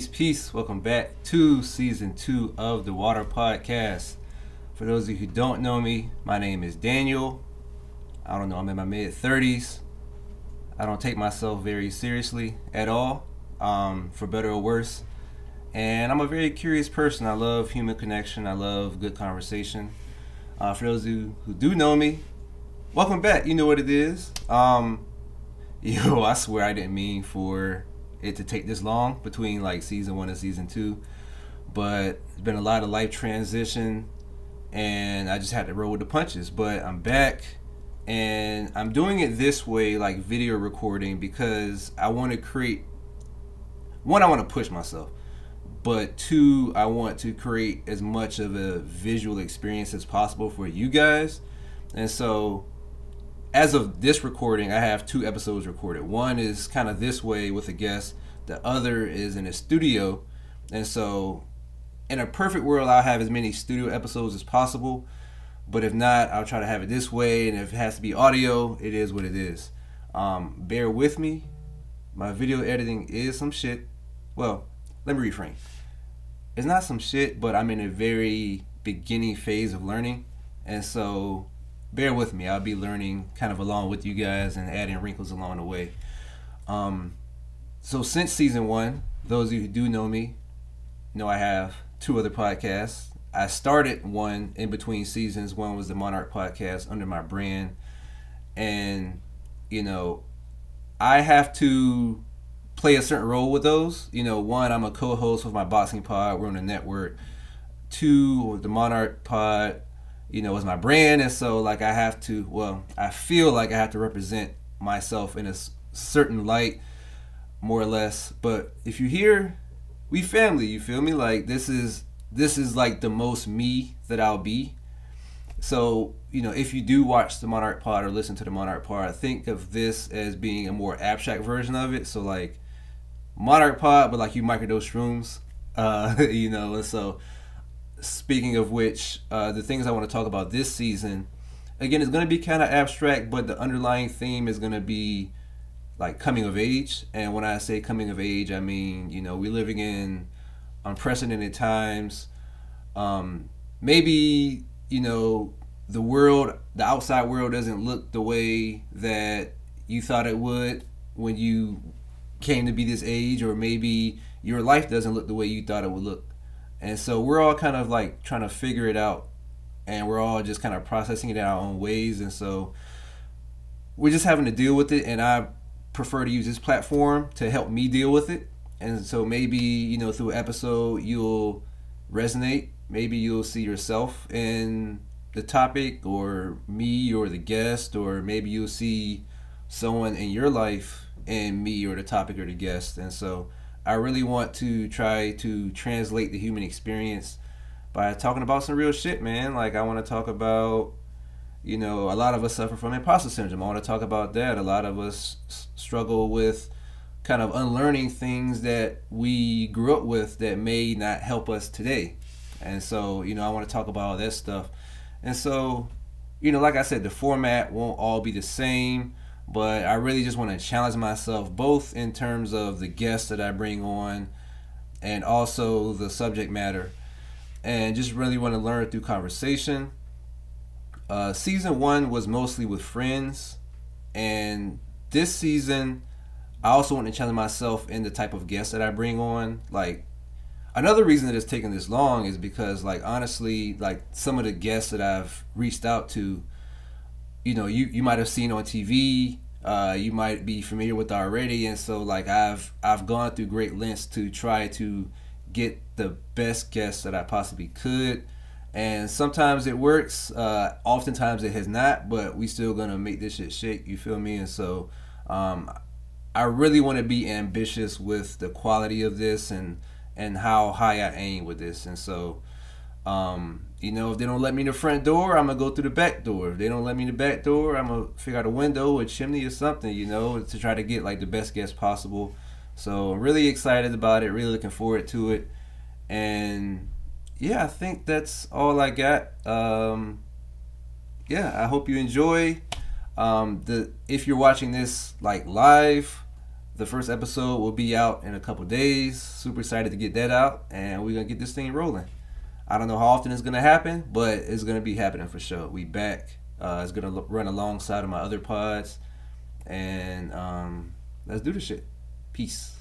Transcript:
Peace, peace. Welcome back to season two of the Water Podcast. For those of you who don't know me, my name is Daniel. I don't know, I'm in my mid 30s. I don't take myself very seriously at all, um, for better or worse. And I'm a very curious person. I love human connection, I love good conversation. Uh, for those of you who do know me, welcome back. You know what it is. Um, yo, I swear I didn't mean for it to take this long between like season one and season two. But it's been a lot of life transition, and I just had to roll with the punches. But I'm back, and I'm doing it this way, like video recording, because I want to create. One, I want to push myself, but two, I want to create as much of a visual experience as possible for you guys. And so as of this recording, I have two episodes recorded. One is kind of this way with a guest. The other is in a studio, and so in a perfect world, I'll have as many studio episodes as possible. But if not, I'll try to have it this way. And if it has to be audio, it is what it is. Um, bear with me. My video editing is some shit. Well, let me reframe. It's not some shit, but I'm in a very beginning phase of learning, and so bear with me. I'll be learning kind of along with you guys and adding wrinkles along the way. Um, so since season one, those of you who do know me know I have two other podcasts. I started one in between seasons. One was the Monarch podcast under my brand, and you know, I have to play a certain role with those. You know, one, I'm a co-host with my boxing pod. We're on the network. Two, the Monarch pod you know, is my brand, and so like I have to. Well, I feel like I have to represent myself in a certain light, more or less. But if you hear, we family. You feel me? Like this is this is like the most me that I'll be. So you know, if you do watch the Monarch Pod or listen to the Monarch Pod, think of this as being a more abstract version of it. So like Monarch Pod, but like you microdose shrooms, uh, you know, and so speaking of which, uh, the things I want to talk about this season, again, it's going to be kind of abstract, but the underlying theme is going to be like coming of age. And when I say coming of age, I mean, you know, we're living in unprecedented times. Um, maybe, you know, the world, the outside world doesn't look the way that you thought it would when you came to be this age, or maybe your life doesn't look the way you thought it would look and so we're all kind of like trying to figure it out and we're all just kind of processing it in our own ways. And so we're just having to deal with it. And I prefer to use this platform to help me deal with it. And so maybe, you know, through an episode, you'll resonate. Maybe you'll see yourself in the topic or me or the guest, or maybe you'll see someone in your life in me or the topic or the guest. And so I really want to try to translate the human experience by talking about some real shit, man. Like I want to talk about, you know, a lot of us suffer from imposter syndrome. I want to talk about that. A lot of us struggle with kind of unlearning things that we grew up with that may not help us today. And so, you know, I want to talk about all that stuff. And so, you know, like I said, the format won't all be the same but I really just want to challenge myself both in terms of the guests that I bring on and also the subject matter and just really want to learn through conversation. Uh, season one was mostly with friends, and this season, I also want to challenge myself in the type of guests that I bring on. Like, another reason that it's taken this long is because, like, honestly, like some of the guests that I've reached out to, you know, you, you might have seen on TV, uh, you might be familiar with already, and so like I've I've gone through great lengths to try to get the best guests that I possibly could, and sometimes it works. Uh, oftentimes it has not, but we still gonna make this shit shake. You feel me? And so, um, I really want to be ambitious with the quality of this and and how high I aim with this, and so. Um, you know, if they don't let me in the front door, I'm gonna go through the back door. If they don't let me in the back door, I'm gonna figure out a window, a chimney, or something. You know, to try to get like the best guest possible. So I'm really excited about it. Really looking forward to it. And yeah, I think that's all I got. Um, yeah, I hope you enjoy. Um, the if you're watching this like live, The first episode will be out in a couple days. Super excited to get that out, and we're gonna get this thing rolling. I don't know how often it's gonna happen, but it's gonna be happening for sure. We back. Uh, it's gonna run alongside of my other pods, and um, let's do the shit. Peace.